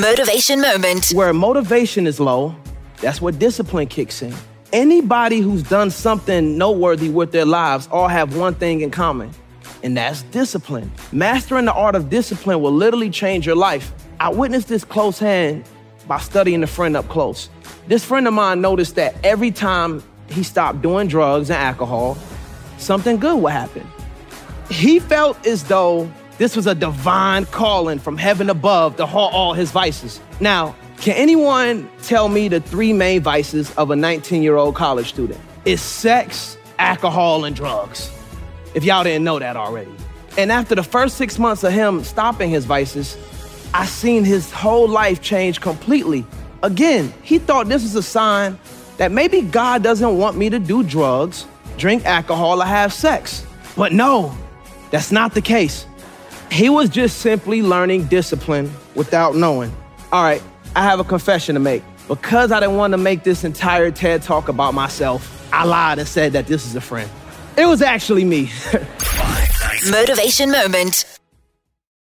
Motivation moment. Where motivation is low, that's where discipline kicks in. Anybody who's done something noteworthy with their lives all have one thing in common, and that's discipline. Mastering the art of discipline will literally change your life. I witnessed this close hand by studying a friend up close. This friend of mine noticed that every time he stopped doing drugs and alcohol, something good would happen. He felt as though this was a divine calling from heaven above to halt all his vices. Now, can anyone tell me the three main vices of a 19 year old college student? It's sex, alcohol, and drugs. If y'all didn't know that already. And after the first six months of him stopping his vices, I seen his whole life change completely. Again, he thought this was a sign that maybe God doesn't want me to do drugs, drink alcohol, or have sex. But no, that's not the case. He was just simply learning discipline without knowing. All right, I have a confession to make. Because I didn't want to make this entire TED talk about myself, I lied and said that this is a friend. It was actually me. Motivation moment.